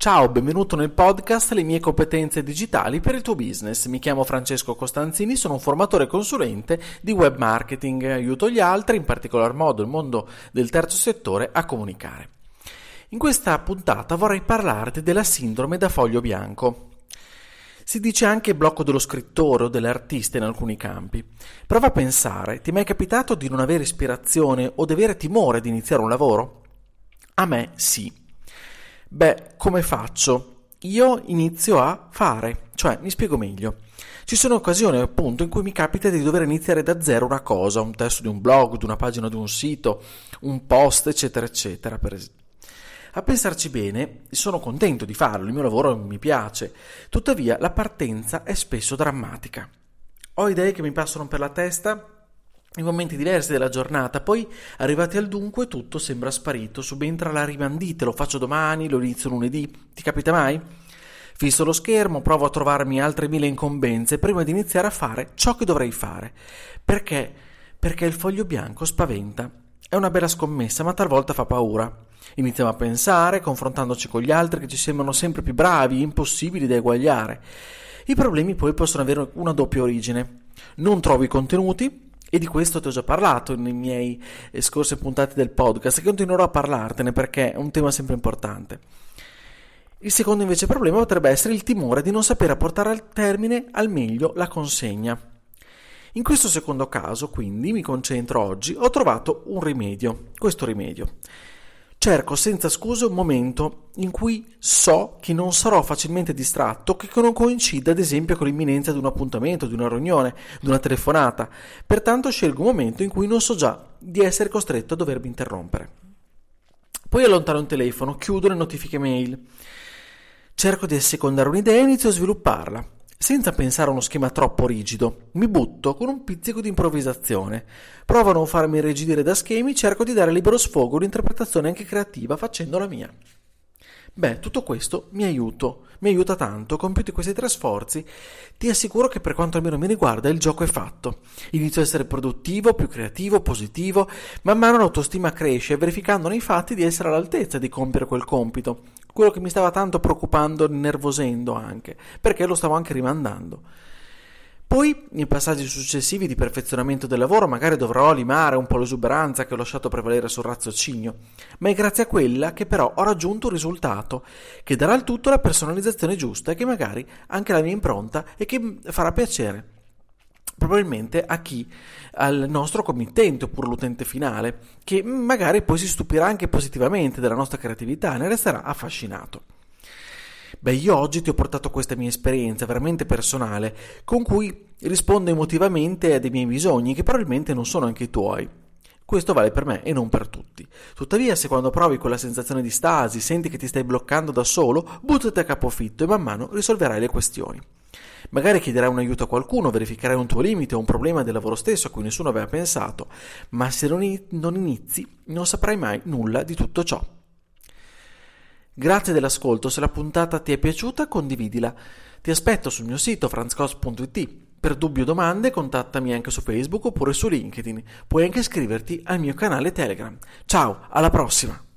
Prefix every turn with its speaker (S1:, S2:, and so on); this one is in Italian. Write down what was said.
S1: Ciao, benvenuto nel podcast Le mie competenze digitali per il tuo business. Mi chiamo Francesco Costanzini, sono un formatore consulente di web marketing, aiuto gli altri, in particolar modo il mondo del terzo settore, a comunicare. In questa puntata vorrei parlarti della sindrome da foglio bianco. Si dice anche blocco dello scrittore o dell'artista in alcuni campi. Prova a pensare, ti è mai capitato di non avere ispirazione o di avere timore di iniziare un lavoro? A me sì. Beh, come faccio? Io inizio a fare, cioè mi spiego meglio. Ci sono occasioni appunto in cui mi capita di dover iniziare da zero una cosa, un testo di un blog, di una pagina di un sito, un post, eccetera, eccetera. Per esempio. A pensarci bene, sono contento di farlo, il mio lavoro mi piace, tuttavia la partenza è spesso drammatica. Ho idee che mi passano per la testa in momenti diversi della giornata, poi arrivati al dunque tutto sembra sparito, subentra la rimandite, lo faccio domani, lo inizio lunedì, ti capita mai? Fisso lo schermo, provo a trovarmi altre mille incombenze prima di iniziare a fare ciò che dovrei fare. Perché? Perché il foglio bianco spaventa. È una bella scommessa, ma talvolta fa paura. Iniziamo a pensare, confrontandoci con gli altri che ci sembrano sempre più bravi, impossibili da eguagliare. I problemi poi possono avere una doppia origine. Non trovo i contenuti, e di questo ti ho già parlato nei miei eh, scorse puntate del podcast e continuerò a parlartene perché è un tema sempre importante. Il secondo invece problema potrebbe essere il timore di non sapere portare al termine al meglio la consegna. In questo secondo caso, quindi, mi concentro oggi, ho trovato un rimedio. Questo rimedio. Cerco senza scuse un momento in cui so che non sarò facilmente distratto, che non coincida ad esempio con l'imminenza di un appuntamento, di una riunione, di una telefonata. Pertanto scelgo un momento in cui non so già di essere costretto a dovermi interrompere. Poi allontano il telefono, chiudo le notifiche mail. Cerco di assecondare un'idea e inizio a svilupparla senza pensare a uno schema troppo rigido. Mi butto con un pizzico di improvvisazione. Provo a non farmi rigidire da schemi, cerco di dare libero sfogo un'interpretazione anche creativa facendo la mia. Beh, tutto questo mi aiuta, mi aiuta tanto. Compiuti questi tre sforzi, ti assicuro che per quanto almeno mi riguarda il gioco è fatto. Inizio a essere produttivo, più creativo, positivo, man mano l'autostima cresce, verificando nei fatti di essere all'altezza di compiere quel compito, quello che mi stava tanto preoccupando, nervosendo anche, perché lo stavo anche rimandando. Poi, nei passaggi successivi di perfezionamento del lavoro, magari dovrò limare un po' l'esuberanza che ho lasciato prevalere sul raziocinio, ma è grazie a quella che però ho raggiunto un risultato che darà al tutto la personalizzazione giusta e che magari anche la mia impronta e che farà piacere probabilmente a chi? Al nostro committente oppure l'utente finale, che magari poi si stupirà anche positivamente della nostra creatività e ne resterà affascinato. Beh, io oggi ti ho portato questa mia esperienza veramente personale, con cui rispondo emotivamente a dei miei bisogni che probabilmente non sono anche i tuoi. Questo vale per me e non per tutti. Tuttavia, se quando provi quella sensazione di stasi senti che ti stai bloccando da solo, buttati a capofitto e man mano risolverai le questioni. Magari chiederai un aiuto a qualcuno, verificherai un tuo limite o un problema del lavoro stesso a cui nessuno aveva pensato, ma se non inizi non saprai mai nulla di tutto ciò. Grazie dell'ascolto, se la puntata ti è piaciuta condividila. Ti aspetto sul mio sito franzcos.it. Per dubbi o domande contattami anche su Facebook oppure su LinkedIn. Puoi anche iscriverti al mio canale Telegram. Ciao, alla prossima!